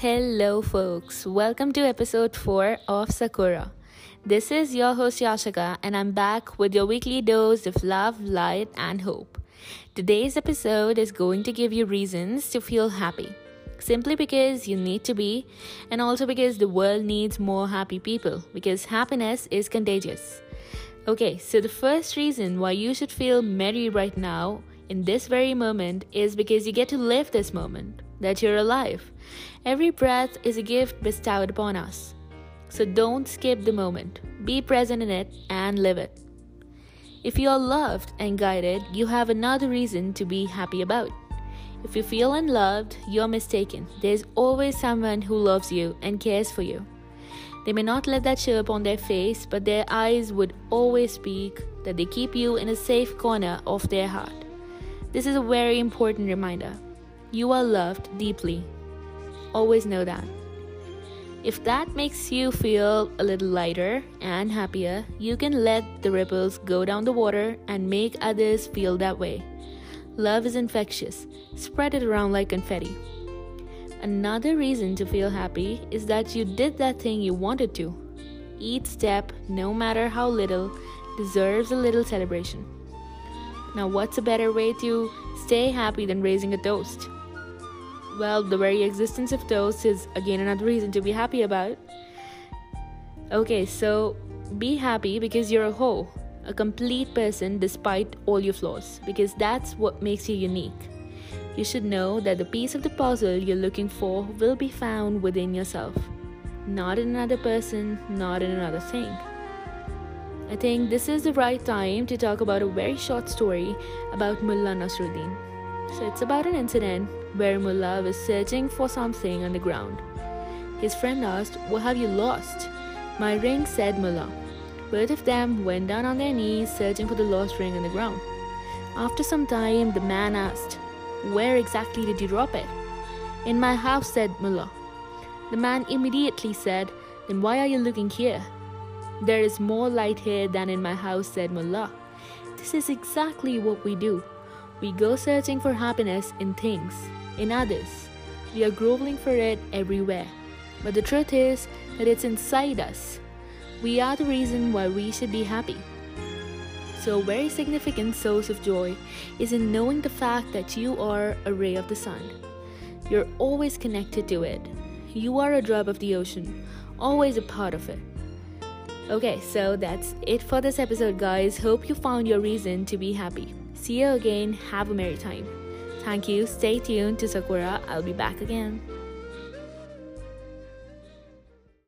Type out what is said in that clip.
Hello, folks. Welcome to episode 4 of Sakura. This is your host Yashika, and I'm back with your weekly dose of love, light, and hope. Today's episode is going to give you reasons to feel happy. Simply because you need to be, and also because the world needs more happy people, because happiness is contagious. Okay, so the first reason why you should feel merry right now in this very moment is because you get to live this moment, that you're alive. Every breath is a gift bestowed upon us. So don't skip the moment, be present in it and live it. If you are loved and guided, you have another reason to be happy about. If you feel unloved, you're mistaken. There's always someone who loves you and cares for you. They may not let that show up on their face, but their eyes would always speak that they keep you in a safe corner of their heart. This is a very important reminder. You are loved deeply. Always know that. If that makes you feel a little lighter and happier, you can let the ripples go down the water and make others feel that way. Love is infectious. Spread it around like confetti. Another reason to feel happy is that you did that thing you wanted to. Each step, no matter how little, deserves a little celebration. Now, what's a better way to stay happy than raising a toast? Well, the very existence of toast is again another reason to be happy about. Okay, so be happy because you're a whole, a complete person despite all your flaws, because that's what makes you unique. You should know that the piece of the puzzle you're looking for will be found within yourself, not in another person, not in another thing. I think this is the right time to talk about a very short story about Mullah Nasruddin. So it's about an incident where Mullah was searching for something on the ground. His friend asked, What have you lost? My ring, said Mullah. Both of them went down on their knees searching for the lost ring on the ground. After some time, the man asked, Where exactly did you drop it? In my house, said Mullah. The man immediately said, Then why are you looking here? There is more light here than in my house, said Mullah. This is exactly what we do. We go searching for happiness in things, in others. We are groveling for it everywhere. But the truth is that it's inside us. We are the reason why we should be happy. So, a very significant source of joy is in knowing the fact that you are a ray of the sun. You're always connected to it. You are a drop of the ocean, always a part of it. Okay, so that's it for this episode, guys. Hope you found your reason to be happy. See you again. Have a merry time. Thank you. Stay tuned to Sakura. I'll be back again.